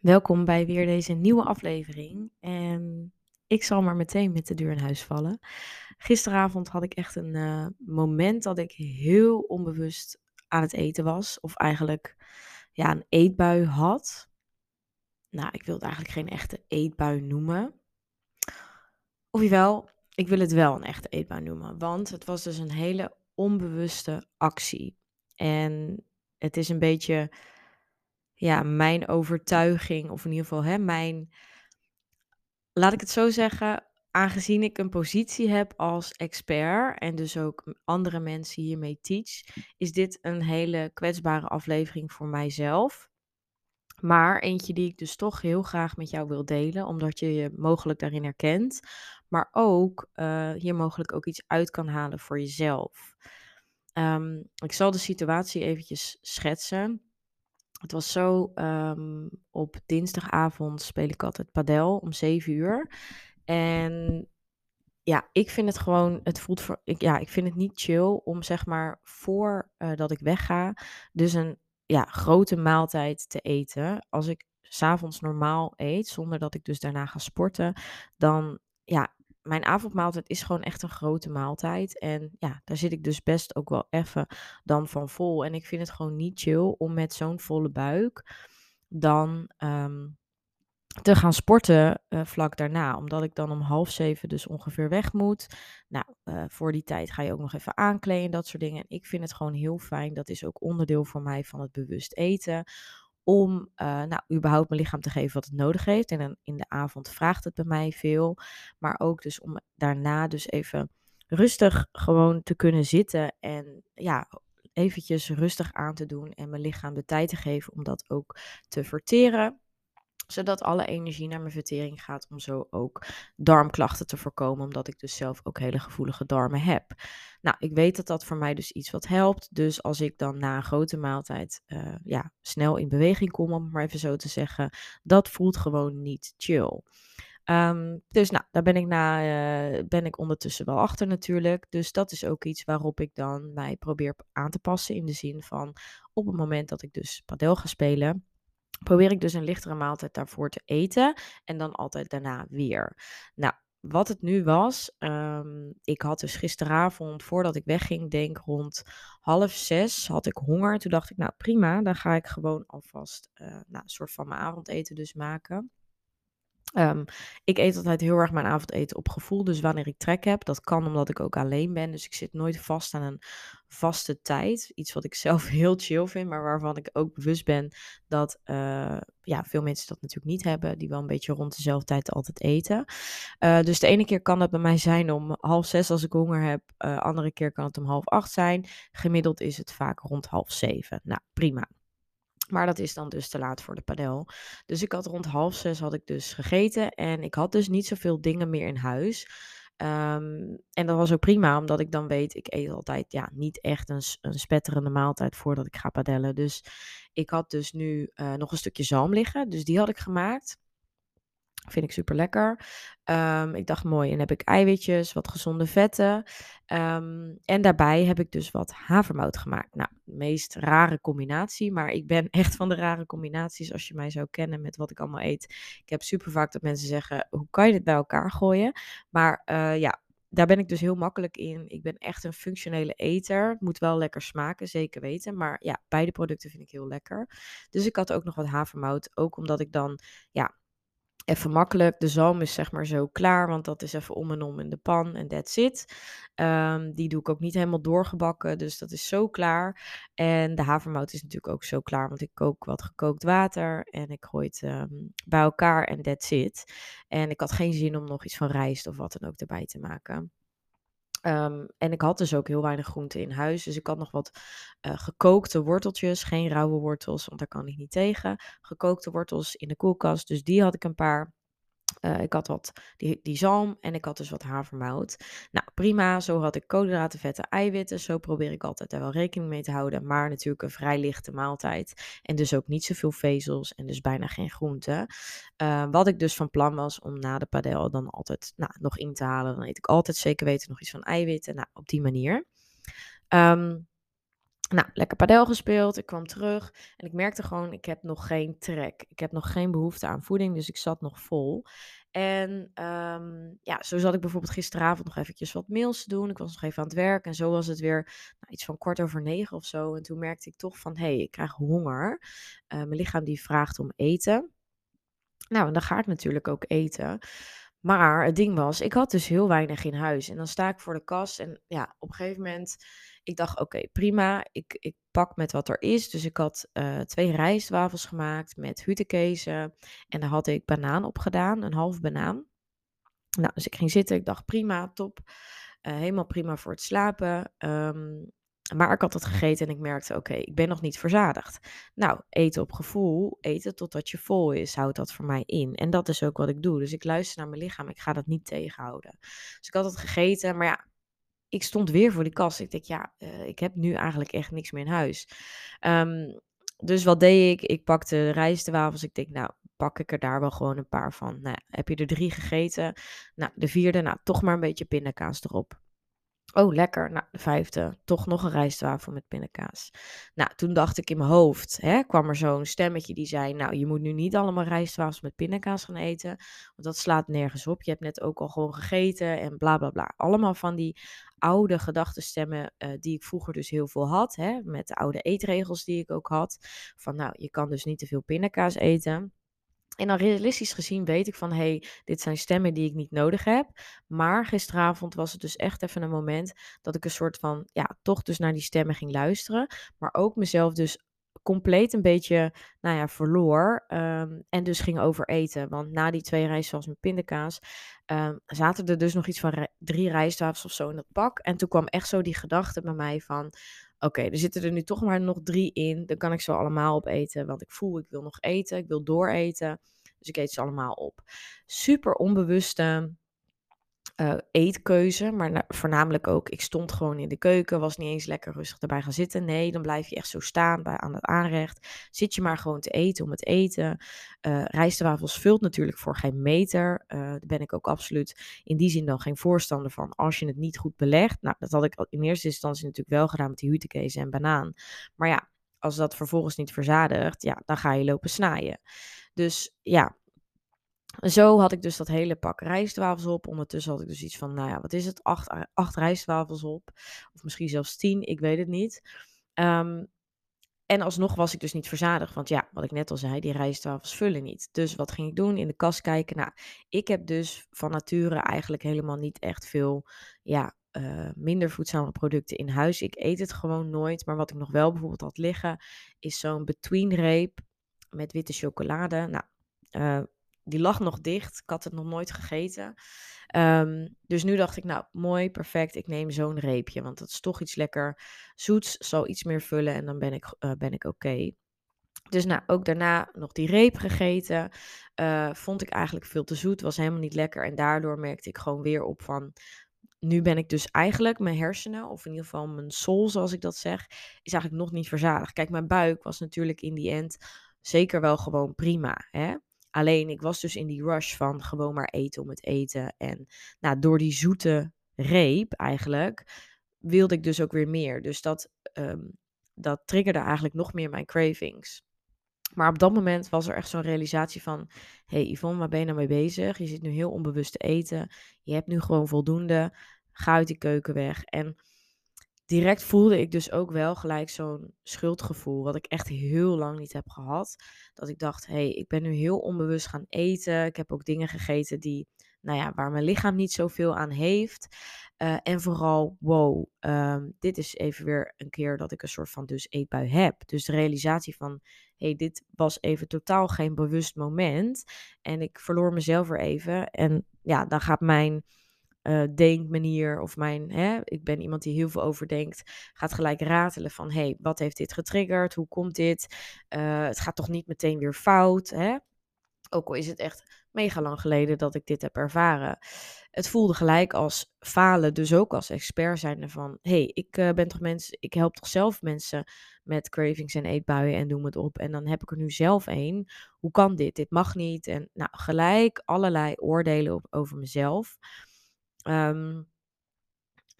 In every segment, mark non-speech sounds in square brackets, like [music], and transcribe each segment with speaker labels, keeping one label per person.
Speaker 1: Welkom bij weer deze nieuwe aflevering. En ik zal maar meteen met de deur in huis vallen. Gisteravond had ik echt een uh, moment dat ik heel onbewust aan het eten was. Of eigenlijk ja, een eetbui had. Nou, ik wil het eigenlijk geen echte eetbui noemen. Of ik wil het wel een echte eetbui noemen. Want het was dus een hele onbewuste actie. En het is een beetje ja, mijn overtuiging, of in ieder geval hè, mijn, laat ik het zo zeggen, aangezien ik een positie heb als expert en dus ook andere mensen hiermee teach, is dit een hele kwetsbare aflevering voor mijzelf. Maar eentje die ik dus toch heel graag met jou wil delen, omdat je je mogelijk daarin herkent, maar ook uh, hier mogelijk ook iets uit kan halen voor jezelf. Um, ik zal de situatie eventjes schetsen. Het was zo, um, op dinsdagavond speel ik altijd padel om 7 uur. En ja, ik vind het gewoon, het voelt voor, ik, ja, ik vind het niet chill om zeg maar voordat uh, dat ik wegga, dus een ja, grote maaltijd te eten. Als ik s'avonds normaal eet, zonder dat ik dus daarna ga sporten, dan ja, mijn avondmaaltijd is gewoon echt een grote maaltijd. En ja, daar zit ik dus best ook wel even dan van vol. En ik vind het gewoon niet chill om met zo'n volle buik dan um, te gaan sporten uh, vlak daarna. Omdat ik dan om half zeven dus ongeveer weg moet. Nou, uh, voor die tijd ga je ook nog even aankleden, dat soort dingen. En ik vind het gewoon heel fijn. Dat is ook onderdeel voor mij van het bewust eten om uh, nou, überhaupt mijn lichaam te geven wat het nodig heeft. En dan in de avond vraagt het bij mij veel. Maar ook dus om daarna dus even rustig gewoon te kunnen zitten en ja, eventjes rustig aan te doen en mijn lichaam de tijd te geven om dat ook te verteren zodat alle energie naar mijn vertering gaat om zo ook darmklachten te voorkomen, omdat ik dus zelf ook hele gevoelige darmen heb. Nou, ik weet dat dat voor mij dus iets wat helpt. Dus als ik dan na een grote maaltijd uh, ja, snel in beweging kom, om het maar even zo te zeggen, dat voelt gewoon niet chill. Um, dus nou, daar ben ik, na, uh, ben ik ondertussen wel achter natuurlijk. Dus dat is ook iets waarop ik dan mij probeer aan te passen. In de zin van op het moment dat ik dus padel ga spelen, probeer ik dus een lichtere maaltijd daarvoor te eten en dan altijd daarna weer. Nou, wat het nu was, um, ik had dus gisteravond, voordat ik wegging, denk rond half zes, had ik honger. Toen dacht ik, nou prima, dan ga ik gewoon alvast uh, nou, een soort van mijn avondeten dus maken. Um, ik eet altijd heel erg mijn avondeten op gevoel. Dus wanneer ik trek heb, dat kan omdat ik ook alleen ben. Dus ik zit nooit vast aan een vaste tijd. Iets wat ik [laughs] zelf heel chill vind, maar waarvan ik ook bewust ben dat uh, ja, veel mensen dat natuurlijk niet hebben. Die wel een beetje rond dezelfde tijd altijd eten. Uh, dus de ene keer kan dat bij mij zijn om half zes als ik honger heb. Uh, andere keer kan het om half acht zijn. Gemiddeld is het vaak rond half zeven. Nou, prima. Maar dat is dan dus te laat voor de padel. Dus ik had rond half zes had ik dus gegeten. En ik had dus niet zoveel dingen meer in huis. Um, en dat was ook prima, omdat ik dan weet, ik eet altijd ja, niet echt een, een spetterende maaltijd voordat ik ga padellen. Dus ik had dus nu uh, nog een stukje zalm liggen. Dus die had ik gemaakt. Vind ik super lekker. Um, ik dacht mooi, en heb ik eiwitjes, wat gezonde vetten. Um, en daarbij heb ik dus wat havermout gemaakt. Nou, de meest rare combinatie, maar ik ben [laughs] echt van de rare combinaties als je mij zou kennen met wat ik allemaal eet. Ik heb super vaak dat mensen zeggen, hoe kan je dit bij elkaar gooien? Maar uh, ja, daar ben ik dus heel makkelijk in. Ik ben echt een functionele eter. Het moet wel lekker smaken, zeker weten. Maar ja, beide producten vind ik heel lekker. Dus ik had ook nog wat havermout. Ook omdat ik dan, ja, even makkelijk. De zalm is zeg maar zo klaar, want dat is even om en om in de pan en that's it. Um, die doe ik ook niet helemaal doorgebakken, dus dat is zo klaar. En de havermout is natuurlijk ook zo klaar, want ik kook wat gekookt water en ik gooi het um, bij elkaar en that's it. En ik had geen zin om nog iets van rijst of wat dan ook erbij te maken. Um, en ik had dus ook heel weinig groenten in huis. Dus ik had nog wat uh, gekookte worteltjes. Geen rauwe wortels, want daar kan ik niet tegen. Gekookte wortels in de koelkast. Dus die had ik een paar. Uh, ik had wat die, die zalm en ik had dus wat havermout. Nou, prima. Zo had ik koolhydraten, vetten, eiwitten. Zo probeer ik altijd daar wel rekening mee te houden. Maar natuurlijk een vrij lichte maaltijd. En dus ook niet zoveel vezels en dus bijna geen groenten. Uh, wat ik dus van plan was om na de padel dan altijd nou, nog in te halen. Dan eet ik altijd zeker weten nog iets van eiwitten. Nou, op die manier. Um, Nou, lekker padel gespeeld. Ik kwam terug en ik merkte gewoon, ik heb nog geen trek. Ik heb nog geen behoefte aan voeding, dus ik zat nog vol. En ehm, ja, zo zat ik bijvoorbeeld gisteravond nog eventjes wat mails te doen. Ik was nog even aan het werk en zo was het weer nou, iets van kwart over negen of zo. En toen merkte ik toch van, hé, hey, ik krijg honger. Uh, mijn lichaam die vraagt om eten. Nou, en dan ga ik natuurlijk ook eten. Maar het ding was, ik had dus heel weinig in huis. En dan sta ik voor de kast en ja, op een gegeven moment, ik dacht, oké, prima, ik, ik pak met wat er is. Dus ik had uh, twee rijstwafels gemaakt met hutekezen en daar had ik banaan op gedaan, een half banaan. Nou, dus ik ging zitten, ik dacht, prima, top, uh, helemaal prima voor het slapen. Um, maar ik had het gegeten en ik merkte, oké, ik ben nog niet verzadigd. Nou, eten op gevoel, eten totdat je vol is, houdt dat voor mij in. En dat is ook wat ik doe. Dus ik luister naar mijn lichaam, ik ga dat niet tegenhouden. Dus ik had het gegeten, maar ja, ik stond weer voor die kast. Ik denk, ja, uh, ik heb nu eigenlijk echt niks meer in huis. Um, dus wat deed ik? Ik pakte rijstwafels. Ik denk, nou, pak ik er daar wel gewoon een paar van. Nou, heb je er drie gegeten? Nou, de vierde, nou, toch maar een beetje pindakaas erop. Oh, lekker. Nou, de vijfde, toch nog een rijstwafel met pindakaas. Nou, toen dacht ik in mijn hoofd, hè, kwam er zo'n stemmetje die zei, nou, je moet nu niet allemaal rijstwafels met pindakaas gaan eten, want dat slaat nergens op. Je hebt net ook al gewoon gegeten en bla bla bla. Allemaal van die oude gedachtenstemmen uh, die ik vroeger dus heel veel had, hè, met de oude eetregels die ik ook had. Van, nou, je kan dus niet te veel pindakaas eten. En dan realistisch gezien weet ik van, hé, hey, dit zijn stemmen die ik niet nodig heb. Maar gisteravond was het dus echt even een moment dat ik een soort van, ja, toch dus naar die stemmen ging luisteren. Maar ook mezelf dus compleet een beetje, nou ja, verloor. Um, en dus ging overeten. Want na die twee rijstwafels met pindakaas um, zaten er dus nog iets van drie rijstwafels of zo in het pak. En toen kwam echt zo die gedachte bij mij van, Oké, er zitten er nu toch maar nog drie in. Dan kan ik ze allemaal opeten. Want ik voel, ik wil nog eten. Ik wil dooreten. Dus ik eet ze allemaal op. Super onbewuste uh, eetkeuze. Maar voornamelijk ook, ik stond gewoon in de keuken. Was niet eens lekker rustig erbij gaan zitten. Nee, dan blijf je echt zo staan bij, aan het aanrecht. Zit je maar gewoon te eten om het eten. Uh, rijstwafels vult natuurlijk voor geen meter. Uh, daar ben ik ook absoluut in die zin dan geen voorstander van. Als je het niet goed belegt. Nou, dat had ik in eerste instantie natuurlijk wel gedaan met die hutekees en banaan. Maar ja, als dat vervolgens niet verzadigt, ja, dan ga je lopen snijden. Dus ja, zo had ik dus dat hele pak rijstwafels op. Ondertussen had ik dus iets van, nou ja, wat is het? Acht, acht rijstwafels op. Of misschien zelfs tien, ik weet het niet. Um, en alsnog was ik dus niet verzadigd. Want ja, wat ik net al zei, die rijstwafels vullen niet. Dus wat ging ik doen? In de kast kijken. Nou, ik heb dus van nature eigenlijk helemaal niet echt veel, ja, uh, minder voedzame producten in huis. Ik eet het gewoon nooit. Maar wat ik nog wel bijvoorbeeld had liggen, is zo'n between reep met witte chocolade. Nou, uh, die lag nog dicht. Ik had het nog nooit gegeten. Um, dus nu dacht ik, nou, mooi, perfect. Ik neem zo'n reepje, want dat is toch iets lekker zoets. Zal iets meer vullen en dan ben ik, uh, ben ik oké. Dus nou, ook daarna nog die reep gegeten. Uh, vond ik eigenlijk veel te zoet. Was helemaal niet lekker. En daardoor merkte ik gewoon weer op van... Nu ben ik dus eigenlijk mijn hersenen, of in ieder geval mijn soul, zoals ik dat zeg, is eigenlijk nog niet verzadigd. Kijk, mijn buik was natuurlijk in die end zeker wel gewoon prima. Hè? Alleen ik was dus in die rush van gewoon maar eten om het eten. En nou, door die zoete reep eigenlijk wilde ik dus ook weer meer. Dus dat, um, dat triggerde eigenlijk nog meer mijn cravings. Maar op dat moment was er echt zo'n realisatie van... hey Yvonne, waar ben je nou mee bezig? Je zit nu heel onbewust te eten. Je hebt nu gewoon voldoende. Ga uit die keuken weg. En direct voelde ik dus ook wel gelijk zo'n schuldgevoel, wat ik echt heel lang niet heb gehad. Dat ik dacht, hé, hey, ik ben nu heel onbewust gaan eten. Ik heb ook dingen gegeten die, nou ja, waar mijn lichaam niet zoveel aan heeft. Uh, en vooral, wow, um, dit is even weer een keer dat ik een soort van dus eetbui heb. Dus de realisatie van, hé, hey, dit was even totaal geen bewust moment. En ik verloor mezelf er even. En ja, dan gaat mijn uh, denkmanier of mijn, hè, ik ben iemand die heel veel overdenkt, gaat gelijk ratelen van, hé, hey, wat heeft dit getriggerd? Hoe komt dit? Uh, het gaat toch niet meteen weer fout, hè? Ook al is het echt mega lang geleden dat ik dit heb ervaren. Het voelde gelijk als falen, dus ook als expert zijn van, hey, ik uh, ben toch mensen, ik help toch zelf mensen met cravings en eetbuien en noem het op. En dan heb ik er nu zelf een. Hoe kan dit? Dit mag niet. En nou, gelijk allerlei oordelen over mezelf. Um,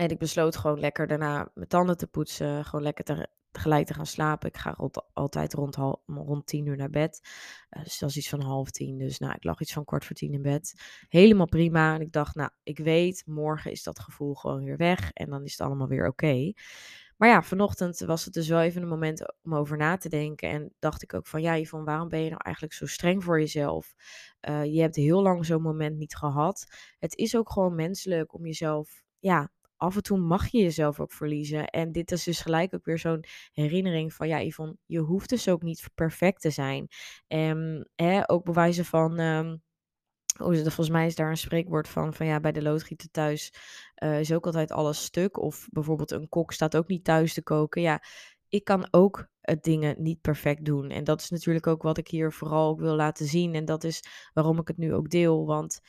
Speaker 1: en ik besloot gewoon lekker daarna mijn tanden te poetsen. Gewoon lekker te, gelijk te gaan slapen. Ik ga altijd rond, rond tien uur naar bed. Uh, dus dat is iets van half tien. Dus nou, ik lag iets van kwart voor tien in bed. Helemaal prima. En ik dacht, nou, ik weet, morgen is dat gevoel gewoon weer weg. En dan is het allemaal weer oké. Maar ja, vanochtend was het dus wel even een moment om over na te denken. En dacht ik ook van, ja Yvonne, waarom ben je nou eigenlijk zo streng voor jezelf? Uh, je hebt heel lang zo'n moment niet gehad. Het is ook gewoon menselijk om jezelf, ja, af en toe mag je jezelf ook verliezen. En dit is dus gelijk ook weer zo'n herinnering van, ja Yvonne, je hoeft dus ook niet perfect te zijn. En hè, ook bewijzen van... Um, Oh, volgens mij is daar een spreekwoord van, van ja, bij de loodgieter thuis uh, is ook altijd alles stuk. Of bijvoorbeeld een kok staat ook niet thuis te koken. Ja, ik kan ook het dingen niet perfect doen. En dat is natuurlijk ook wat ik hier vooral wil laten zien. En dat is waarom ik het nu ook deel. Want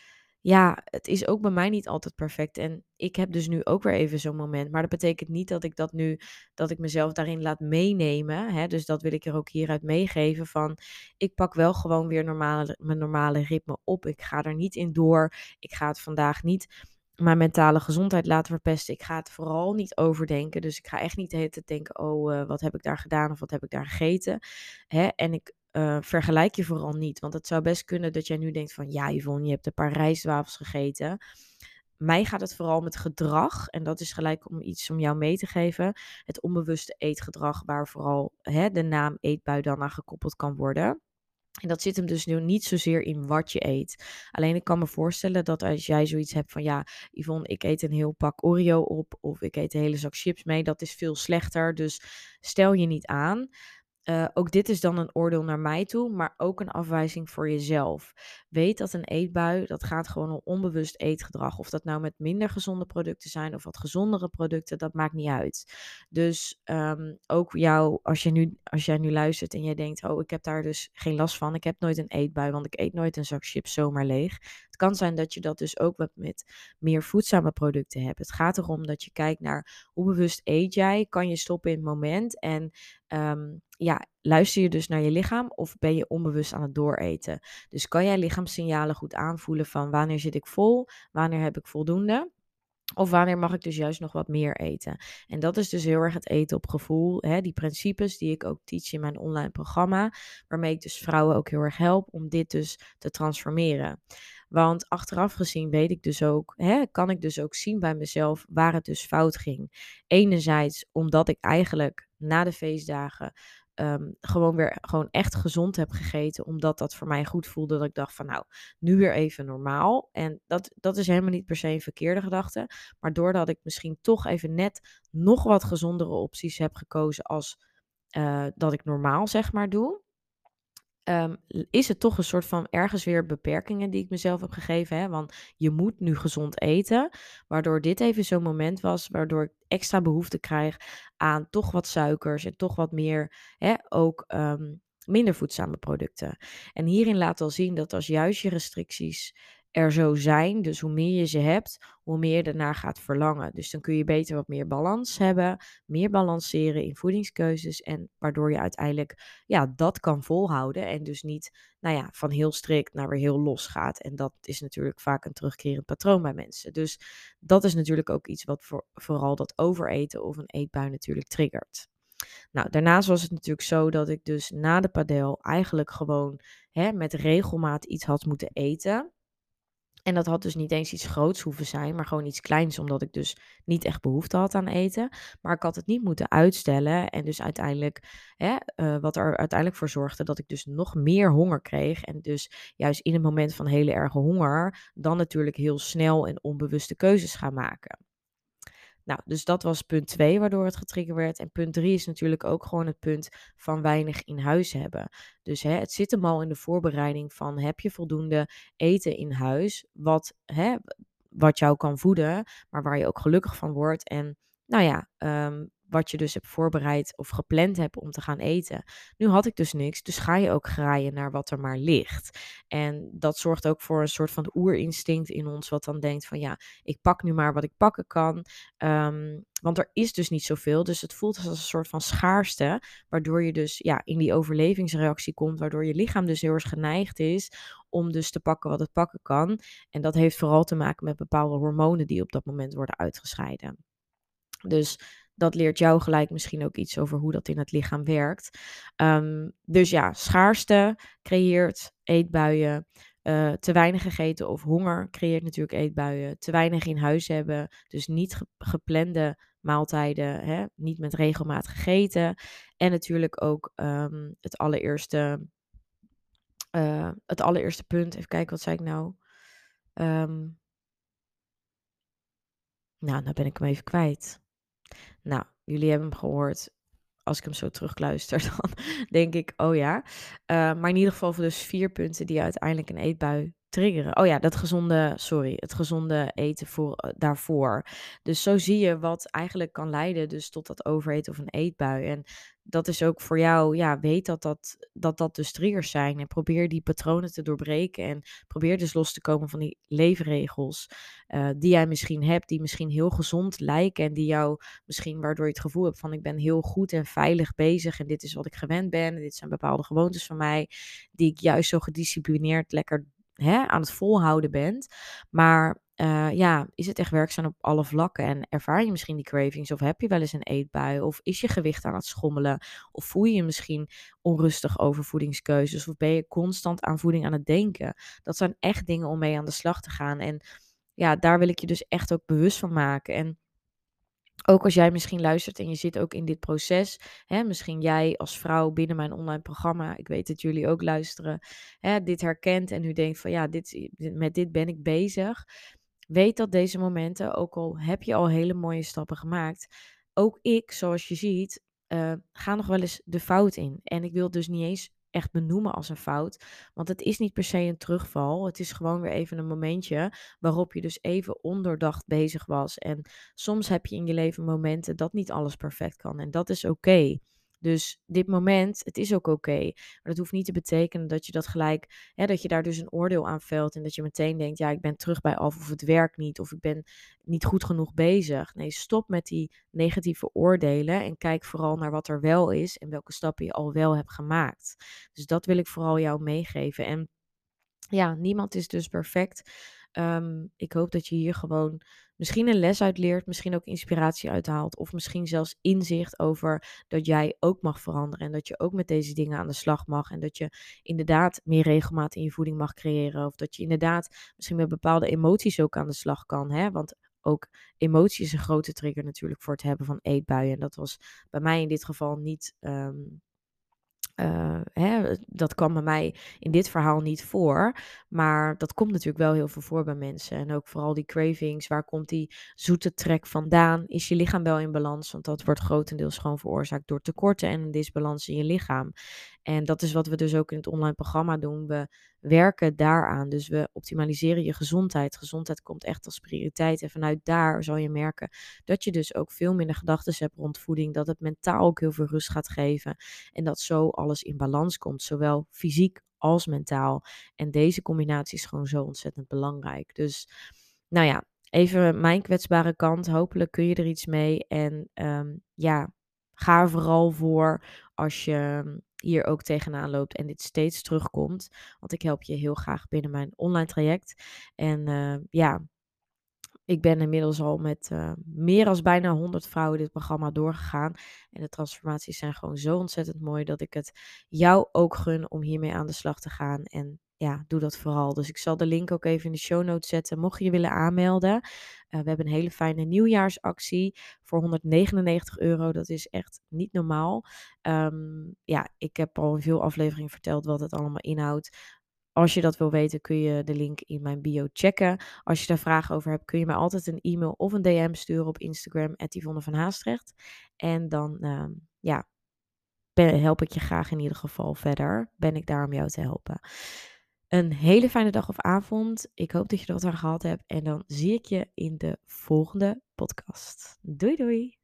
Speaker 1: ja, het is ook bij mij niet altijd perfect. En ik heb dus nu ook weer even zo'n moment. Maar dat betekent niet dat ik dat nu, dat ik mezelf daarin laat meenemen. Hè? Dus dat wil ik er ook hieruit meegeven van, ik pak wel gewoon weer normale, mijn normale ritme op. Ik ga er niet in door. Ik ga het vandaag niet mijn mentale gezondheid laten verpesten. Ik ga het vooral niet overdenken. Dus ik ga echt niet de hele tijd denken, oh, uh, wat heb ik daar gedaan of wat heb ik daar gegeten. Hè? En ik uh, vergelijk je vooral niet. Want het zou best kunnen dat jij nu denkt van, ja Yvonne, je hebt een paar rijstwafels gegeten. Mij gaat het vooral met gedrag, en dat is gelijk om iets om jou mee te geven. Het onbewuste eetgedrag, waar vooral hè, de naam eetbui dan aan gekoppeld kan worden. En dat zit hem dus nu niet zozeer in wat je eet. Alleen ik kan me voorstellen dat als jij zoiets hebt van ja, Yvonne, ik eet een heel pak Oreo op of ik eet een hele zak chips mee, dat is veel slechter. Dus stel je niet aan. Uh, ook dit is dan een oordeel naar mij toe, maar ook een afwijzing voor jezelf. Weet dat een eetbui, dat gaat gewoon om onbewust eetgedrag. Of dat nou met minder gezonde producten zijn of wat gezondere producten, dat maakt niet uit. Dus um, ook jou, als, je nu, als jij nu luistert en jij denkt, oh, ik heb daar dus geen last van. Ik heb nooit een eetbui, want ik eet nooit een zak chips zomaar leeg. Het kan zijn dat je dat dus ook wat met meer voedzame producten hebt. Het gaat erom dat je kijkt naar hoe bewust eet jij. Kan je stoppen in het moment en um, ja, luister je dus naar je lichaam of ben je onbewust aan het dooreten? Dus kan jij lichaamssignalen goed aanvoelen van wanneer zit ik vol, wanneer heb ik voldoende? Of wanneer mag ik dus juist nog wat meer eten? En dat is dus heel erg het eten op gevoel. Hè? Die principes die ik ook teach in mijn online programma. Waarmee ik dus vrouwen ook heel erg help om dit dus te transformeren. Want achteraf gezien weet ik dus ook, hè, kan ik dus ook zien bij mezelf waar het dus fout ging. Enerzijds omdat ik eigenlijk na de feestdagen um, gewoon weer gewoon echt gezond heb gegeten. Omdat dat voor mij goed voelde. Dat ik dacht van nou, nu weer even normaal. En dat, dat is helemaal niet per se een verkeerde gedachte. Maar doordat ik misschien toch even net nog wat gezondere opties heb gekozen als uh, dat ik normaal zeg maar doe. Um, is het toch een soort van ergens weer beperkingen die ik mezelf heb gegeven. Hè? Want je moet nu gezond eten. Waardoor dit even zo'n moment was waardoor ik extra behoefte krijg aan toch wat suikers en toch wat meer, hè, ook um, minder voedzame producten. En hierin laat al zien dat als juist je restricties er zo zijn. Dus hoe meer je ze hebt, hoe meer je daarna gaat verlangen. Dus dan kun je beter wat meer balans hebben, meer balanceren in voedingskeuzes. En waardoor je uiteindelijk ja, dat kan volhouden. En dus niet nou ja, van heel strikt naar weer heel los gaat. En dat is natuurlijk vaak een terugkerend patroon bij mensen. Dus dat is natuurlijk ook iets wat voor, vooral dat overeten of een eetbui natuurlijk triggert. Nou, daarnaast was het natuurlijk zo dat ik dus na de padel eigenlijk gewoon hè, met regelmaat iets had moeten eten. En dat had dus niet eens iets groots hoeven zijn, maar gewoon iets kleins, omdat ik dus niet echt behoefte had aan eten. Maar ik had het niet moeten uitstellen. En dus uiteindelijk, hè, uh, wat er uiteindelijk voor zorgde dat ik dus nog meer honger kreeg. En dus juist in het moment van hele erge honger, dan natuurlijk heel snel en onbewuste keuzes gaan maken. Nou, dus dat was punt 2 waardoor het getriggerd werd. En punt 3 is natuurlijk ook gewoon het punt van weinig in huis hebben. Dus hè, het zit hem al in de voorbereiding van heb je voldoende eten in huis, wat, hè, wat jou kan voeden, maar waar je ook gelukkig van wordt. En nou ja, um, wat je dus hebt voorbereid of gepland hebt om te gaan eten. Nu had ik dus niks, dus ga je ook graaien naar wat er maar ligt. En dat zorgt ook voor een soort van oerinstinct in ons, wat dan denkt van ja, ik pak nu maar wat ik pakken kan. Um, want er is dus niet zoveel, dus het voelt als een soort van schaarste, waardoor je dus ja, in die overlevingsreactie komt, waardoor je lichaam dus heel erg geneigd is om dus te pakken wat het pakken kan. En dat heeft vooral te maken met bepaalde hormonen die op dat moment worden uitgescheiden. Dus dat leert jou gelijk misschien ook iets over hoe dat in het lichaam werkt. Ehm, dus ja, schaarste creëert eetbuien. Uh, te weinig gegeten of honger creëert natuurlijk eetbuien. Te weinig in huis hebben, dus niet geplande maaltijden, hè, niet met regelmaat gegeten. En natuurlijk ook um, het allereerste uh, het allereerste punt, even kijken, wat zei ik nou? Um, nou, nou ben ik hem even kwijt. Nou, jullie hebben hem gehoord. Als ik hem zo terugluister, [laughs] dan denk ik, oh ja. Uh, maar in ieder geval voor dus vier punten die uiteindelijk een eetbui triggeren. Oh ja, dat gezonde, sorry, het gezonde eten voor, uh, daarvoor. Dus zo zie je wat eigenlijk kan leiden dus tot dat overeten of een eetbui. En dat is ook voor jou, ja, weet dat dat, dat dat dus triggers zijn. En probeer die patronen te doorbreken. En probeer dus los te komen van die leefregels uh, die jij misschien hebt, die misschien heel gezond lijken. En die jou misschien, waardoor je het gevoel hebt van ik ben heel goed en veilig bezig. En dit is wat ik gewend ben. En dit zijn bepaalde gewoontes van mij, die ik juist zo gedisciplineerd lekker hè, aan het volhouden bent. Maar uh, ja, is het echt werkzaam op alle vlakken? En ervaar je misschien die cravings? Of heb je wel eens een eetbui? Of is je gewicht aan het schommelen? Of voel je je misschien onrustig over voedingskeuzes? Of ben je constant aan voeding aan het denken? Dat zijn echt dingen om mee aan de slag te gaan. En ja, daar wil ik je dus echt ook bewust van maken. En ook als jij misschien luistert en je zit ook in dit proces, hè, misschien jij als vrouw binnen mijn online programma, ik weet dat jullie ook luisteren, hè, dit herkent en u denkt van ja, dit, met dit ben ik bezig. Weet dat deze momenten, ook al heb je al hele mooie stappen gemaakt, ook ik, zoals je ziet, uh, ga nog wel eens de fout in. En ik wil dus niet eens echt benoemen als een fout. Want het is niet per se een terugval. Het is gewoon weer even een momentje waarop je dus even ondoordacht bezig was. En soms heb je in je leven momenten dat niet alles perfect kan. En dat is oké. Dus dit moment, het is ook oké. Maar dat hoeft niet te betekenen dat je dat gelijk, hè, dat je daar dus een oordeel aan velt. En dat je meteen denkt, ja, ik ben terug bij af of het werkt niet. Of ik ben niet goed genoeg bezig. Nee, stop met die negatieve oordelen. En kijk vooral naar wat er wel is en welke stappen je al wel hebt gemaakt. Dus dat wil ik vooral jou meegeven. En ja, niemand is dus perfect. Um, ik hoop dat je hier gewoon misschien een les uit leert, misschien ook inspiratie uithaalt, of misschien zelfs inzicht over dat jij ook mag veranderen en dat je ook met deze dingen aan de slag mag en dat je inderdaad meer regelmaat in je voeding mag creëren, of dat je inderdaad misschien met bepaalde emoties ook aan de slag kan, hè? want ook emotie is een grote trigger natuurlijk voor het hebben van eetbuien. En dat was bij mij in dit geval niet um, uh, hè, dat kwam bij mij in dit verhaal niet voor. Maar dat komt natuurlijk wel heel veel voor bij mensen. En ook vooral die cravings. Waar komt die zoete trek vandaan? Is je lichaam wel in balans? Want dat wordt grotendeels gewoon veroorzaakt door tekorten en een disbalans in je lichaam. En dat is wat we dus ook in het online programma doen. We werken daaraan. Dus we optimaliseren je gezondheid. Gezondheid komt echt als prioriteit. En vanuit daar zal je merken dat je dus ook veel minder gedachten hebt rond voeding. Dat het mentaal ook heel veel rust gaat geven. En dat zo alles in balans komt. Zowel fysiek als mentaal. En deze combinatie is gewoon zo ontzettend belangrijk. Dus nou ja, even mijn kwetsbare kant. Hopelijk kun je er iets mee. En um, ja, ga er vooral voor als je hier ook tegenaan loopt en dit steeds terugkomt. Want ik help je heel graag binnen mijn online traject. En uh, ja, ik ben inmiddels al met uh, meer dan bijna 100 vrouwen dit programma doorgegaan. En de transformaties zijn gewoon zo ontzettend mooi dat ik het jou ook gun om hiermee aan de slag te gaan. En ja, doe dat vooral. Dus ik zal de link ook even in de show notes zetten. Mocht je je willen aanmelden. Uh, we hebben een hele fijne nieuwjaarsactie voor 199 euro. Dat is echt niet normaal. Um, ja, ik heb al in veel afleveringen verteld wat het allemaal inhoudt. Als je dat wil weten, kun je de link in mijn bio checken. Als je daar vragen over hebt, kun je mij altijd een e-mail of een DM sturen op Instagram, Yvonne van Haastrecht. En dan, uh, ja, help ik je graag in ieder geval verder. Ben ik daar om jou te helpen. Een hele fijne dag of avond. Ik hoop dat je er wat aan gehad hebt. En dan zie ik je in de volgende podcast. Doei doei!